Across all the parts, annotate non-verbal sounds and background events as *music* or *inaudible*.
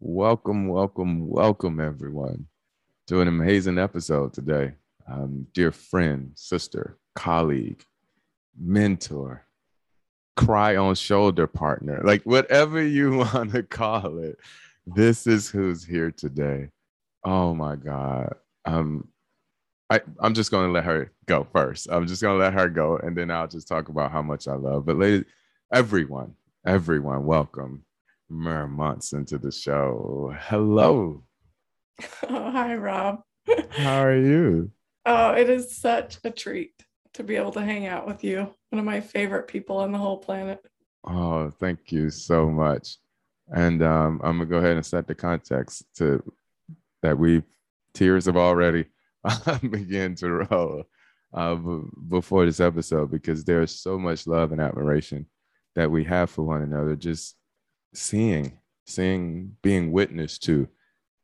Welcome, welcome, welcome, everyone, to an amazing episode today. Um, dear friend, sister, colleague, mentor, cry on shoulder partner, like whatever you *laughs* want to call it, this is who's here today. Oh my God. Um, I, I'm just going to let her go first. I'm just going to let her go, and then I'll just talk about how much I love. But ladies, everyone, everyone, welcome Mer Monson to the show. Hello. Oh, *laughs* hi, Rob. How are you? Oh, it is such a treat to be able to hang out with you. One of my favorite people on the whole planet. Oh, thank you so much. And um, I'm gonna go ahead and set the context to that we tears have already *laughs* began to roll uh, b- before this episode because there's so much love and admiration that we have for one another. Just seeing, seeing, being witness to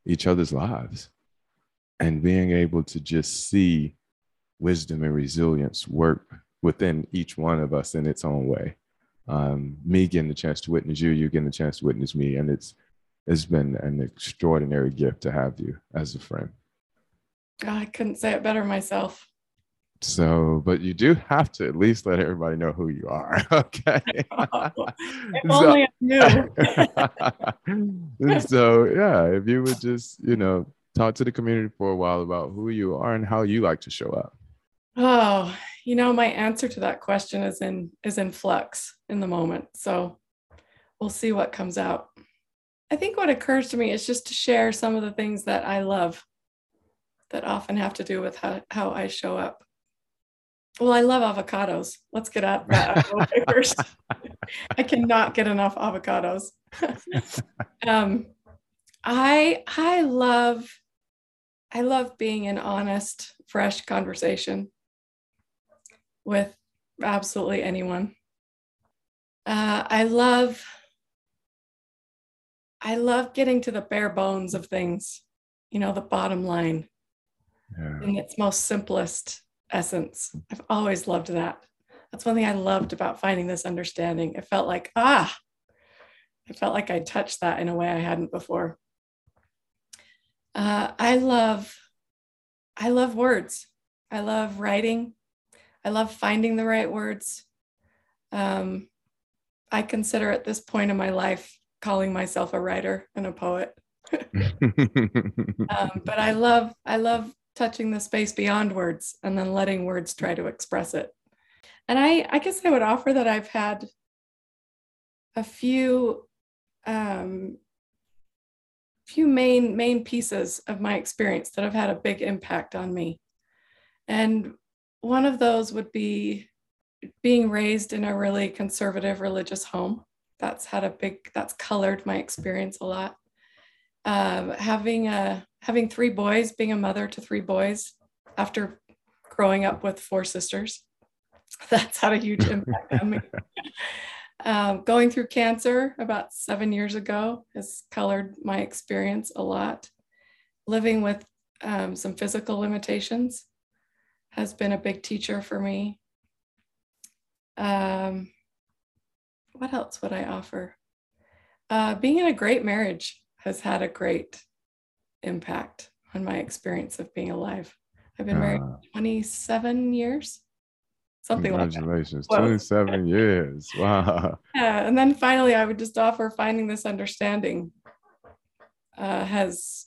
each other's lives and being able to just see wisdom and resilience work within each one of us in its own way. Um, me getting the chance to witness you, you getting the chance to witness me, and it's it's been an extraordinary gift to have you as a friend. I couldn't say it better myself. So, but you do have to at least let everybody know who you are. *laughs* Okay. if only I knew. *laughs* so, yeah, if you would just, you know, talk to the community for a while about who you are and how you like to show up. Oh, you know, my answer to that question is in is in flux in the moment. So we'll see what comes out. I think what occurs to me is just to share some of the things that I love that often have to do with how, how I show up. Well, I love avocados. Let's get at that first. *laughs* I cannot get enough avocados. *laughs* um, I I love I love being in honest, fresh conversation with absolutely anyone. Uh, I love I love getting to the bare bones of things, you know, the bottom line Yeah. in its most simplest essence. I've always loved that. That's one thing I loved about finding this understanding. It felt like, ah, it felt like I touched that in a way I hadn't before. Uh, I love, I love words. I love writing. I love finding the right words. Um, I consider at this point in my life calling myself a writer and a poet. *laughs* um, but I love, I love touching the space beyond words and then letting words try to express it. And I, I guess I would offer that I've had a few, um, few main main pieces of my experience that have had a big impact on me. And one of those would be being raised in a really conservative religious home. That's had a big, that's colored my experience a lot. Um, having a having three boys, being a mother to three boys after growing up with four sisters, *laughs* that's had a huge impact on me. *laughs* Um, going through cancer about seven years ago has colored my experience a lot. Living with um, some physical limitations has been a big teacher for me. Um, what else would I offer? Uh, being in a great marriage has had a great impact on my experience of being alive. I've been married Ah. 27 years, something like that. Congratulations. Well- 27 *laughs* years. Wow. Yeah, and then finally, I would just offer finding this understanding uh, has,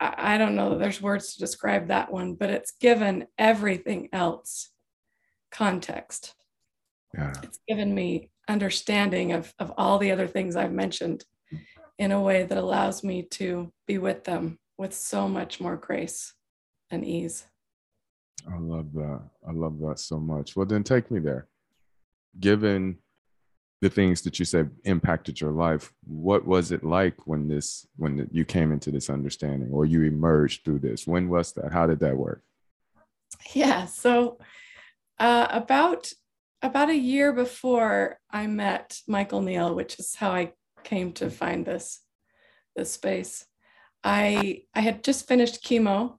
I, I don't know that there's words to describe that one, but it's given everything else context. Yeah. It's given me understanding of, of all the other things I've mentioned in a way that allows me to be with them with so much more grace and ease. I love that. I love that so much. Well, then take me there. Given the things that you said impacted your life what was it like when this when you came into this understanding or you emerged through this when was that how did that work yeah so uh, about about a year before i met michael neill which is how i came to find this this space i i had just finished chemo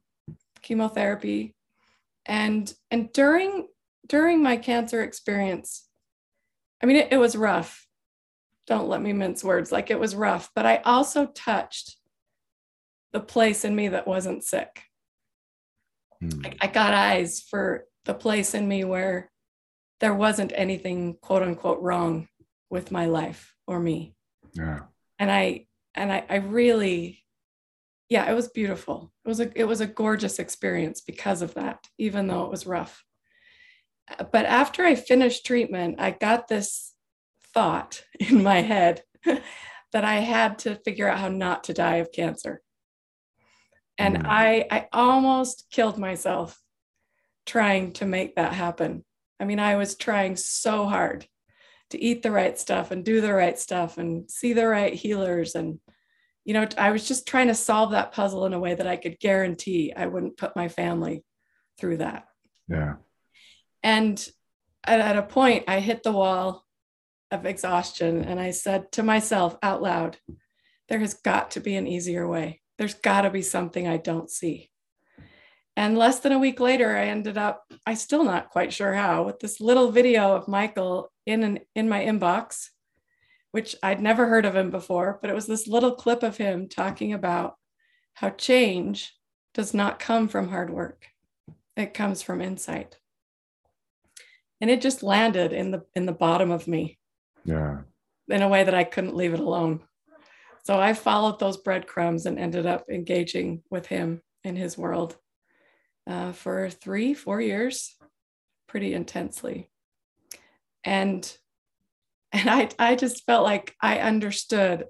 chemotherapy and and during during my cancer experience I mean, it, it was rough. Don't let me mince words. Like it was rough, but I also touched the place in me that wasn't sick. Hmm. I, I got eyes for the place in me where there wasn't anything quote unquote wrong with my life or me. Yeah. And I and I, I really yeah, it was beautiful. It was a it was a gorgeous experience because of that, even though it was rough but after I finished treatment, I got this thought *laughs* in my head *laughs* that I had to figure out how not to die of cancer. And mm. I, I almost killed myself trying to make that happen. I mean, I was trying so hard to eat the right stuff and do the right stuff and see the right healers. And, you know, I was just trying to solve that puzzle in a way that I could guarantee I wouldn't put my family through that. Yeah. And at, at a point, I hit the wall of exhaustion and I said to myself out loud, there has got to be an easier way. There's got to be something I don't see. And less than a week later, I ended up, I still not quite sure how, with this little video of Michael in an, in my inbox, which I'd never heard of him before, but it was this little clip of him talking about how change does not come from hard work. It comes from insight. And it just landed in the in the bottom of me yeah. in a way that i couldn't leave it alone. So i followed those breadcrumbs and ended up engaging with him in his world uh, for three four years pretty intensely and *laughs* and I, I just felt like i understood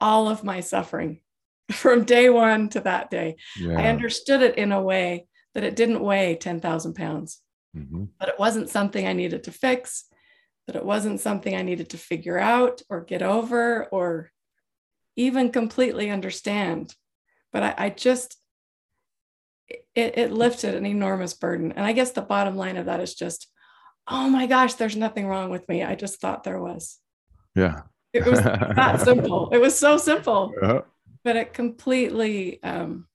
all of my suffering *laughs* from day one to that day yeah. i understood it in a way that it didn't weigh 10,000 pounds mm-hmm. but it wasn't something I needed to fix, that it wasn't something I needed to figure out or get over or even completely understand. But I, I just, it, it lifted an enormous burden. And I guess the bottom line of that is just, oh my gosh, there's nothing wrong with me. I just thought there was. Yeah. It was that *laughs* simple. It was so simple. Uh-huh. But it completely, um,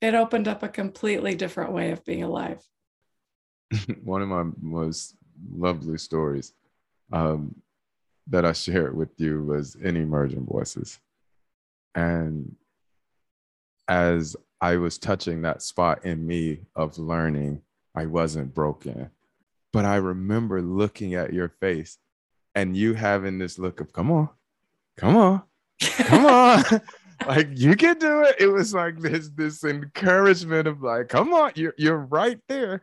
it opened up a completely different way of being alive. *laughs* one of my most lovely stories um, that I shared with you was in Emerging Voices. And as I was touching that spot in me of learning, I wasn't broken. But I remember looking at your face and you having this look of, come on, come on, come *laughs* on. *laughs* like you can do it. It was like this, this encouragement of like, come on, you're you're right there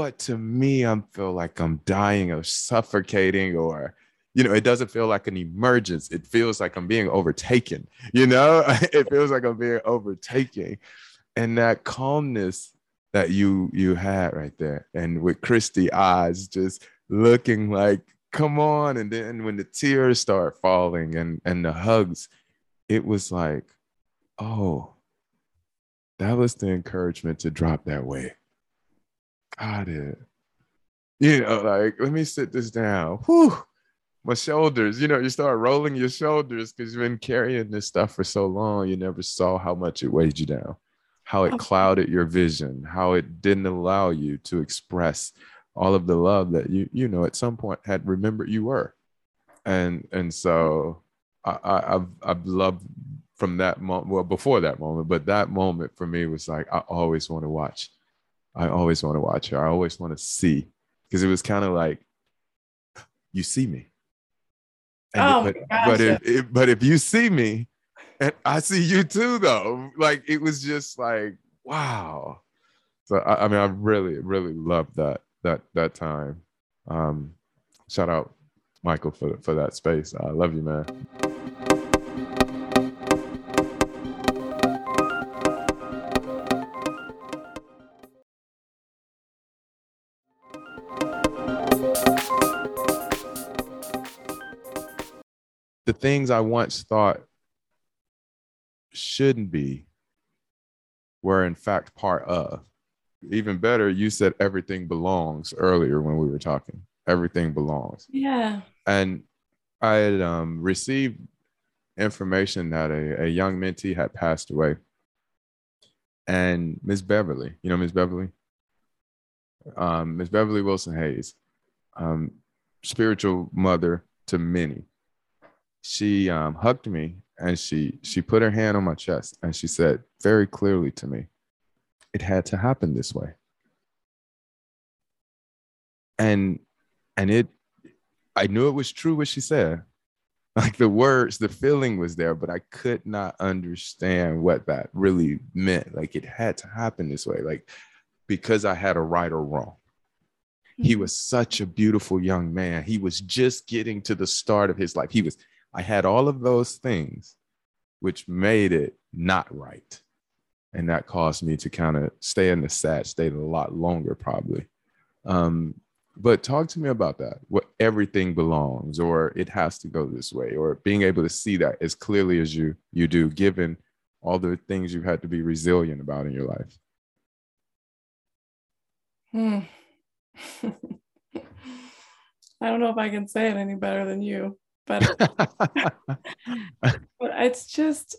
but to me i feel like i'm dying or suffocating or you know it doesn't feel like an emergence it feels like i'm being overtaken you know *laughs* it feels like i'm being overtaken and that calmness that you you had right there and with christy eyes just looking like come on and then when the tears start falling and and the hugs it was like oh that was the encouragement to drop that way got it. You know, like, let me sit this down. Whew, my shoulders, you know, you start rolling your shoulders because you've been carrying this stuff for so long. You never saw how much it weighed you down, how it clouded your vision, how it didn't allow you to express all of the love that you, you know, at some point had remembered you were. And and so I, I I've I've loved from that moment, well, before that moment, but that moment for me was like I always want to watch I always want to watch her. I always want to see because it was kind of like, you see me. And oh, it, but, but if, if, but if you see me, and I see you too, though, like it was just like, wow. So I, I mean, I really, really loved that that that time. Um, shout out Michael for for that space. I love you, man. The things I once thought shouldn't be were in fact part of. Even better, you said everything belongs earlier when we were talking. Everything belongs. Yeah. And I had um, received information that a, a young mentee had passed away. And Miss Beverly, you know Miss Beverly? Um, Miss Beverly Wilson Hayes, um, spiritual mother to many. She um, hugged me and she she put her hand on my chest and she said very clearly to me, "It had to happen this way." And and it, I knew it was true what she said. Like the words, the feeling was there, but I could not understand what that really meant. Like it had to happen this way, like because I had a right or wrong. He hmm. was such a beautiful young man. He was just getting to the start of his life. He was, I had all of those things, which made it not right. And that caused me to kind of stay in the sad state a lot longer, probably. Um, but talk to me about that. What everything belongs, or it has to go this way, or being able to see that as clearly as you you do, given all the things you've had to be resilient about in your life. Hmm. *laughs* I don't know if I can say it any better than you, but, *laughs* but it's just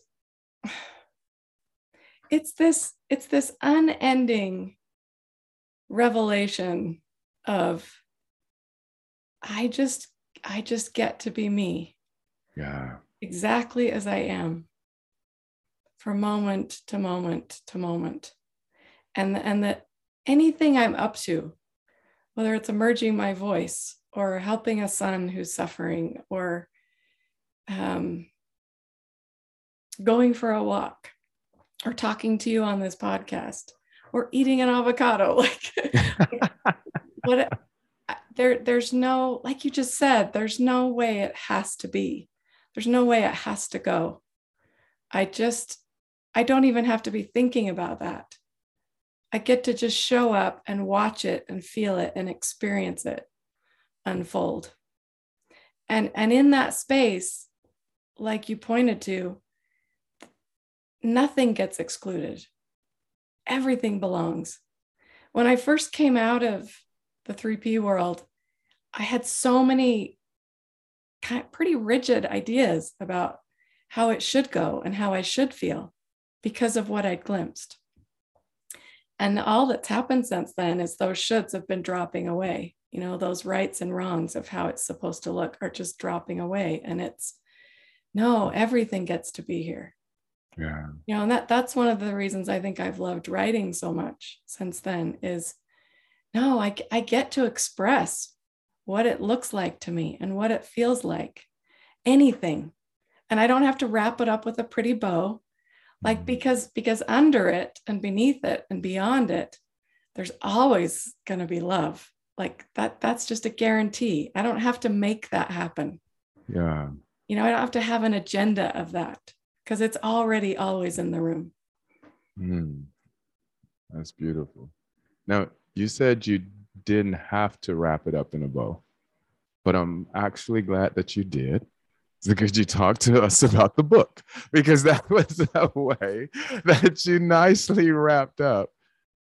it's this it's this unending revelation of I just I just get to be me. Yeah. Exactly as I am. From moment to moment to moment. And and that anything I'm up to, whether it's emerging my voice or helping a son who's suffering or um, going for a walk or talking to you on this podcast or eating an avocado. *laughs* Like *laughs* what there there's no like you just said there's no way it has to be. There's no way it has to go. I just i don't even have to be thinking about that. I get to just show up and watch it and feel it and experience it unfold. And, and in that space, like you pointed to, nothing gets excluded. Everything belongs. When I first came out of the 3P world, I had so many kind of pretty rigid ideas about how it should go and how I should feel because of what I'd glimpsed. And all that's happened since then is those shoulds have been dropping away. You know, those rights and wrongs of how it's supposed to look are just dropping away. And it's no, everything gets to be here. Yeah. You know, and that that's one of the reasons I think I've loved writing so much since then is no, I, I get to express what it looks like to me and what it feels like. Anything. And I don't have to wrap it up with a pretty bow like mm-hmm. because because under it and beneath it and beyond it there's always going to be love like that that's just a guarantee i don't have to make that happen yeah you know i don't have to have an agenda of that because it's already always in the room mm. that's beautiful now you said you didn't have to wrap it up in a bow but i'm actually glad that you did *laughs* because you talked to us about the book? Because that *laughs* was a way that you nicely wrapped up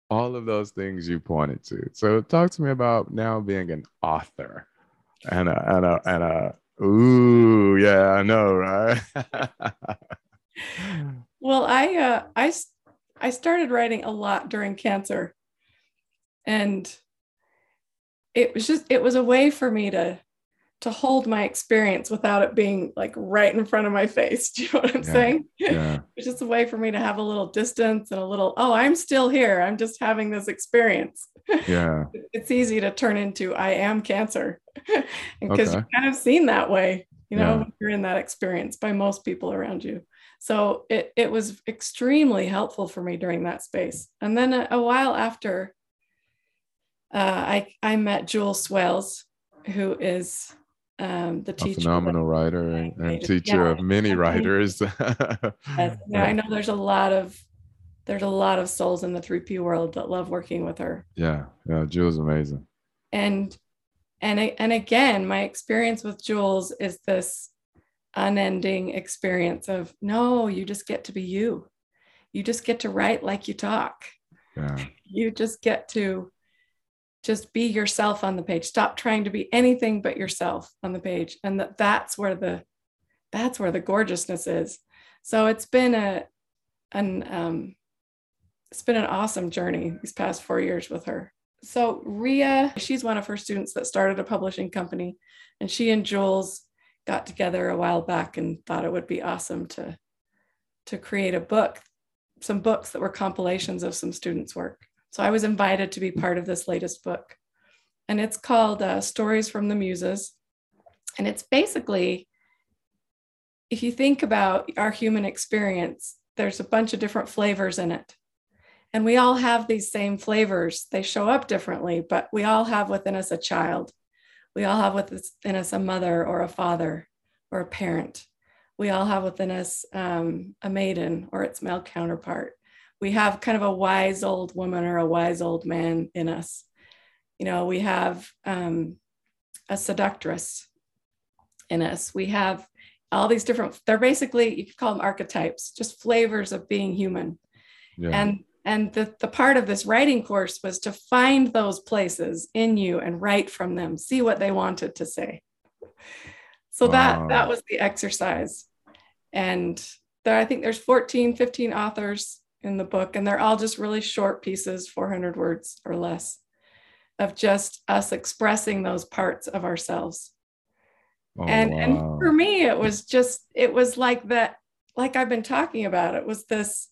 all of those things you pointed to. So talk to me about now being an author and a and a and a ooh, yeah, I know, right? *laughs* well, I uh I I started writing a lot during cancer. And it was just it was a way for me to to hold my experience without it being like right in front of my face. *laughs* Do you know what I'm yeah, saying? Yeah. *laughs* it's just a way for me to have a little distance and a little, oh, I'm still here. I'm just having this experience. *laughs* Yeah. it's easy to turn into I am cancer. Because okay. you've kind of seen that way, you know, yeah. you're in that experience by most people around you. So it it was extremely helpful for me during that space. And then a, a while after uh, I I met Jules Swales, who is um, the teacher. A phenomenal writer and, and teacher yeah, of many writers. *laughs* yes, yeah, I know there's a lot of there's a lot of souls in the 3P world that love working with her. Yeah, yeah, Jules amazing. And and and again, my experience with Jules is this unending experience of no, you just get to be you. You just get to write like you talk. Yeah. *laughs* You just get to just be yourself on the page. Stop trying to be anything but yourself on the page. And that that's where the that's where the gorgeousness is. So it's been a an um it's been an awesome journey these past four years with her. So Ria, she's one of her students that started a publishing company, and she and Jules got together a while back and thought it would be awesome to to create a book, some books that were compilations of some students' work. So I was invited to be part of this latest book, and it's called uh, Stories from the Muses, and it's basically if you think about our human experience, there's a bunch of different flavors in it. And we all have these same flavors. They show up differently, but we all have within us a child. We all have within us a mother or a father or a parent. We all have within us um, a maiden or its male counterpart. We have kind of a wise old woman or a wise old man in us. You know, we have um, a seductress in us. We have all these different, they're basically, you could call them archetypes, just flavors of being human. Yeah. And and the, the part of this writing course was to find those places in you and write from them see what they wanted to say so wow. that that was the exercise and there i think there's 14 15 authors in the book and they're all just really short pieces 400 words or less of just us expressing those parts of ourselves oh, and wow. and for me it was just it was like that like i've been talking about it was this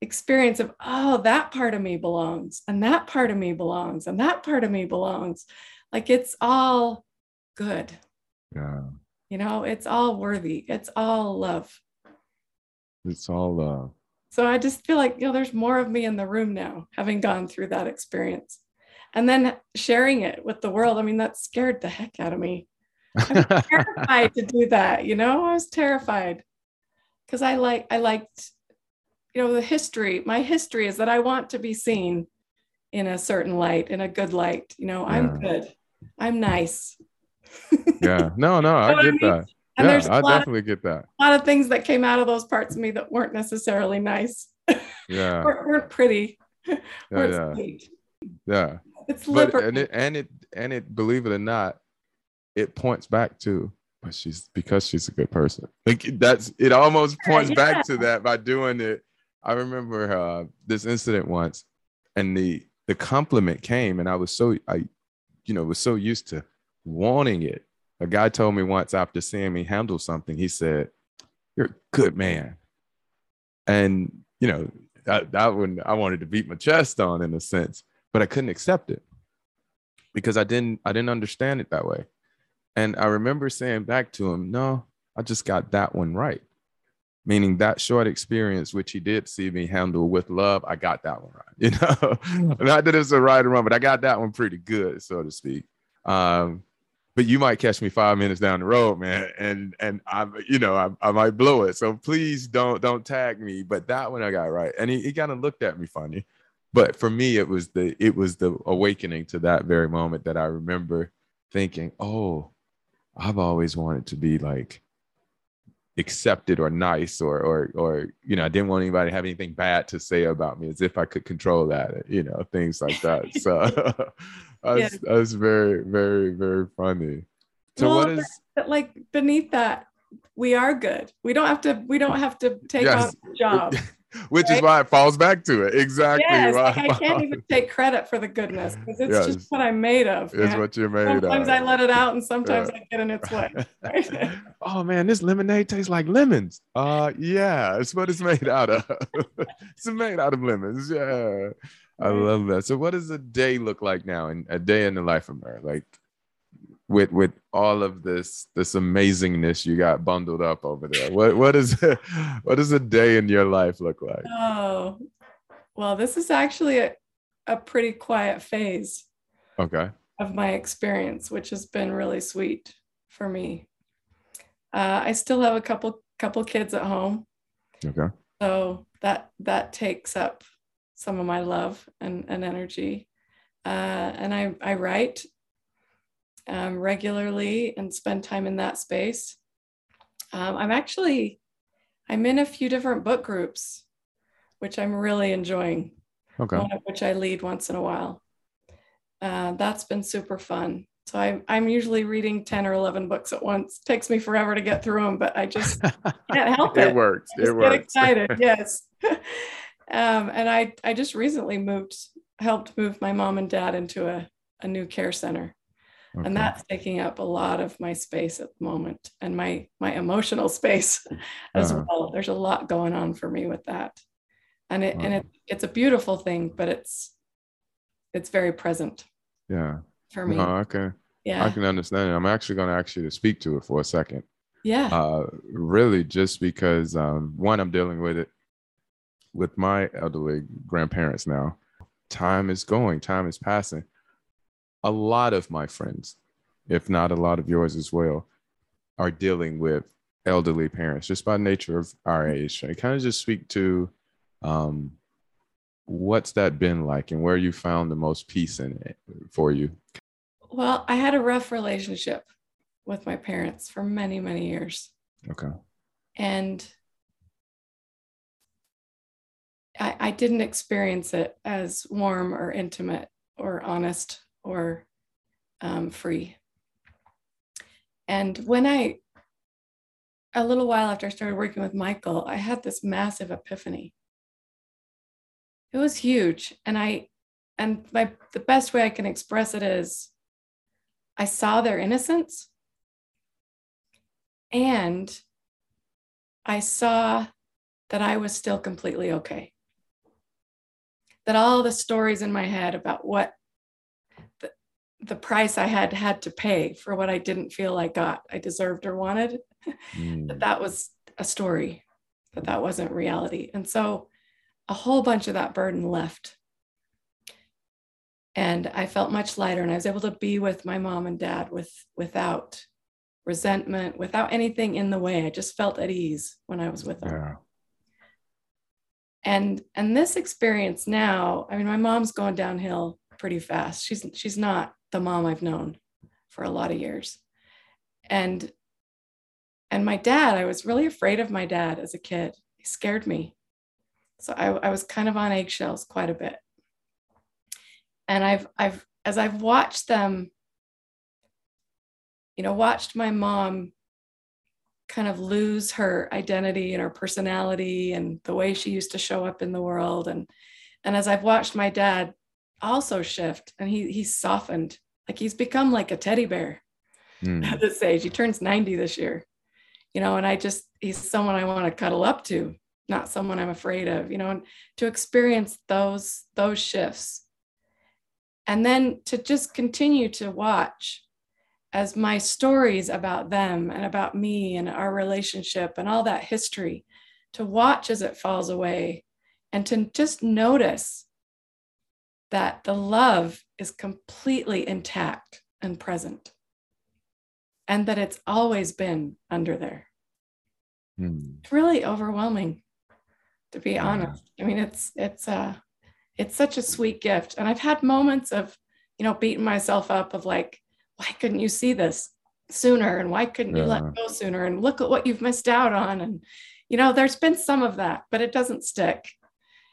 experience of, oh, that part of me belongs, and that part of me belongs, and that part of me belongs. Like it's all good. Yeah. You know, it's all worthy. It's all love. It's all love. So I just feel like, you know, there's more of me in the room now, having gone through that experience. And then sharing it with the world. I mean, that scared the heck out of me. I was *laughs* terrified to do that, you know, I was terrified because I like I liked you know the history my history is that i want to be seen in a certain light in a good light you know yeah. i'm good i'm nice yeah no no i *laughs* get I mean? that and yeah, there's I definitely of, get that. A lot of things that came out of those parts of me that weren't necessarily nice. Yeah. *laughs* weren't, weren't pretty. Yeah, yeah. Sweet. Yeah. It's but, and it and it and it believe it or not, it points back to but she's because she's a good person. Like that's it almost points yeah. back to that by doing it I remember uh, this incident once, and the the compliment came, and I was so I, you know, was so used to wanting it. A guy told me once after seeing me handle something, he said, "You're a good man," and you know, that that one I wanted to beat my chest on in a sense, but I couldn't accept it because I didn't I didn't understand it that way. And I remember saying back to him, "No, I just got that one right." meaning that short experience, which he did see me handle with love, I got that one right. *laughs* You know, not that it's a right or wrong, but I got that one pretty good, so to speak. Um, but you might catch me five minutes down the road, man, and and I, you know, I, I might blow it. So please don't don't tag me. But that one I got right, and he, he kind of looked at me funny. But for me, it was the it was the awakening to that very moment that I remember thinking, oh, I've always wanted to be like accepted or nice or or or you know I didn't want anybody to have anything bad to say about me as if I could control that you know things like that *laughs* so *laughs* that's yeah. that's very very very funny so well, what is like beneath that we are good we don't have to we don't have to take yes. off the job *laughs* which right? is why it falls back to it exactly yes, like I can't even *laughs* take credit for the goodness because it's yes. just what I'm made of. It's man. what you're made sometimes of. Sometimes I let it out, and sometimes yeah. I get in its way. *laughs* oh man, this lemonade tastes like lemons. Uh, yeah, it's what it's made out of. *laughs* it's made out of lemons. Yeah, I love that. So, what does a day look like now? In a day in the life of her, like with with all of this this amazingness you got bundled up over there what what is *laughs* what does a day in your life look like? Oh well this is actually a, a pretty quiet phase okay. of my experience which has been really sweet for me. Uh, i still have a couple couple kids at home. Okay. So that that takes up some of my love and, and energy. Uh, and I, I write um, regularly and spend time in that space. Um, I'm actually I'm in a few different book groups, which I'm really enjoying. Okay. One of which I lead once in a while. Uh, that's been super fun. So I, I'm usually reading 10 or 11 books at once. takes me forever to get through them, but I just *laughs* can't help it. it works. It get works. excited. *laughs* yes. *laughs* um, and I, I just recently moved, helped move my mom and dad into a, a new care center. Okay. And that's taking up a lot of my space at the moment and my my emotional *laughs* space as Uh-huh. well. There's a lot going on for me with that. And it and it, it's a beautiful thing, but it's it's very present yeah. for me. No, I can I can understand it. I'm actually going to ask you to speak to it for a second. Yeah. Uh, really, just because um, one, I'm dealing with it with my elderly grandparents now. Time is going, time is passing. A lot of my friends, if not a lot of yours as well, are dealing with elderly parents just by nature of our age. I kind of just speak to um, what's that been like and where you found the most peace in it for you. Well, I had a rough relationship with my parents for many, many years. Okay. And I, I didn't experience it as warm or intimate or honest or um, free. And when I, a little while after I started working with Michael, I had this massive epiphany. It was huge. And I, and my, the best way I can express it is I saw their innocence and I saw that I was still completely okay. That all the stories in my head about what the, price I had had to pay for what I didn't feel I got, I deserved or wanted, Mm, *laughs* that that was a story, that that wasn't reality. And so a whole bunch of that burden left. And I felt much lighter and I was able to be with my mom and dad with without resentment, without anything in the way. I just felt at ease when I was with them yeah. and and this experience now i mean my mom's going downhill pretty fast. She's she's not the mom i've known for a lot of years. And and my dad i was really afraid of my dad as a kid. He scared me. So i, I was kind of on eggshells quite a bit. And i've i've as i've watched them you know watched my mom kind of lose her identity and her personality and the way she used to show up in the world. And and as i've watched my dad also shift and he he's softened. Like he's become like a teddy bear Mm, *laughs* at this age. He turns 90 this year you know and i just he's someone i want to cuddle up to not someone i'm afraid of you know and to experience those those shifts. And then to just continue to watch as my stories about them and about me and our relationship and all that history to watch as it falls away and to just notice that the love is completely intact and present and that it's always been under there. Mm. it's really overwhelming to be Yeah. honest. I mean it's it's uh it's such a sweet gift. And i've had moments of you know beating myself up of like why couldn't you see this sooner? And why couldn't you let go sooner? And look at what you've missed out on. And you know there's been some of that but it doesn't stick.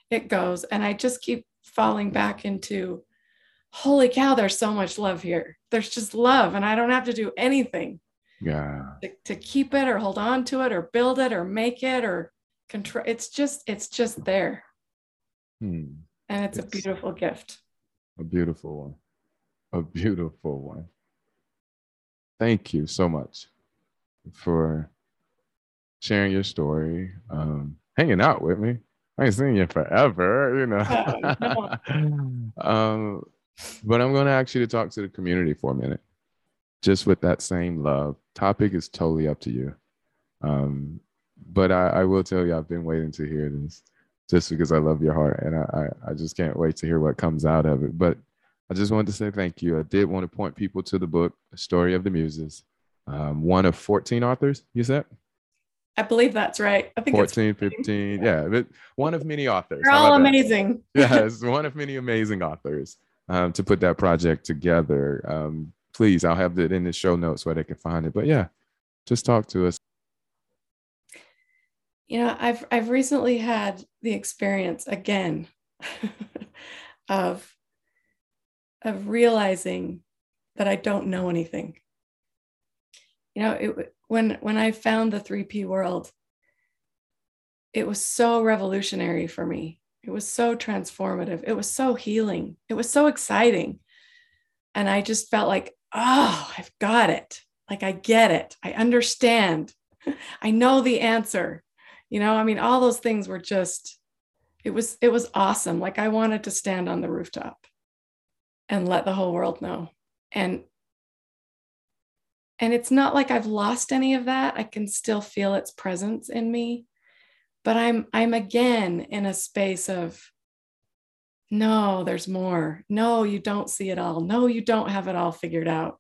It goes. And i just keep falling back into holy cow there's so much love here there's just love and i don't have to do anything Yeah. to, to keep it or hold on to it or build it or make it or control it's just it's just there Hmm. and it's a beautiful gift A beautiful one. A beautiful one. Thank you so much for sharing your story, um, hanging out with me. I ain't seen you forever, you know. *laughs* um, but I'm going to ask you to talk to the community for a minute, just with that same love. Topic is totally up to you. Um, but I, I will tell you, I've been waiting to hear this just because I love your heart, and I, I, I just can't wait to hear what comes out of it. But I just wanted to say thank you. I did want to point people to the book, A Story of the Muses, um, one of 14 authors, you said? I believe that's right i think it's 14, 15. *laughs* Yeah, but one of many authors. they're all amazing *laughs* yes, one of many amazing authors um, to put that project together. Um, please, I'll have it in the show notes where they can find it. But yeah, just talk to us. you know, I've I've recently had the experience again *laughs* of of realizing that I don't know anything. You know, it when when I found the 3P world, it was so revolutionary for me. It was so transformative. It was so healing. It was so exciting. And I just felt like, oh, I've got it. Like I get it. I understand. *laughs* I know the answer. You know, I mean, all those things were just, it was, it was awesome. Like I wanted to stand on the rooftop and let the whole world know. And and it's not like I've lost any of that. I can still feel its presence in me. But I'm I'm again in a space of no, there's more. No, you don't see it all. No, you don't have it all figured out.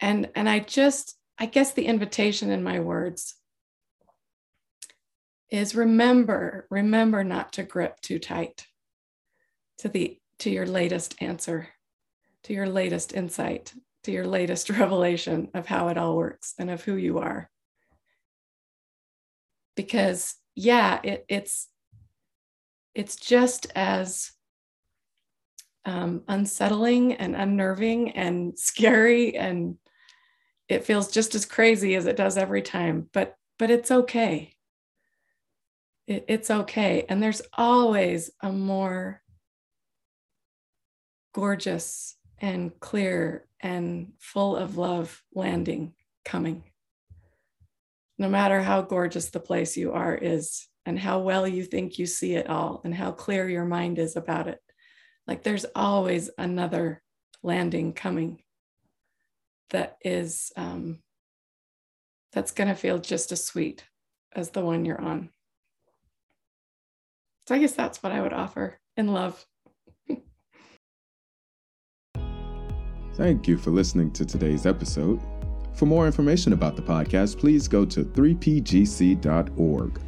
And and I just I guess the invitation in my words is remember, remember not to grip too tight to the to your latest answer, to your latest insight, to your latest *laughs* revelation of how it all works and of who you are. Because yeah, it, it's it's just as um, unsettling and unnerving and *laughs* scary and it feels just as crazy as it does every time but but it's okay it, it's okay and there's always a more gorgeous and clear and full of love landing coming. No matter how gorgeous the place you are is, and how well you think you see it all, and how clear your mind is about it, like there's always another landing coming that is um, that's going to feel just as sweet as the one you're on. So I guess that's what I would offer in love. Thank you for listening to today's episode. For more information about the podcast, please go to 3pgc.org.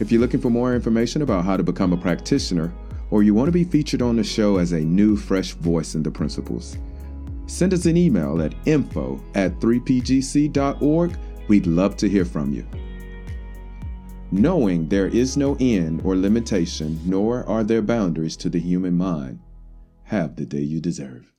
If you're looking for more information about how to become a practitioner, or you want to be featured on the show as a new, fresh voice in the principles, send us an email at info at 3pgc.org. We'd love to hear from you. Knowing there is no end or limitation, nor are there boundaries to the human mind, have the day you deserve.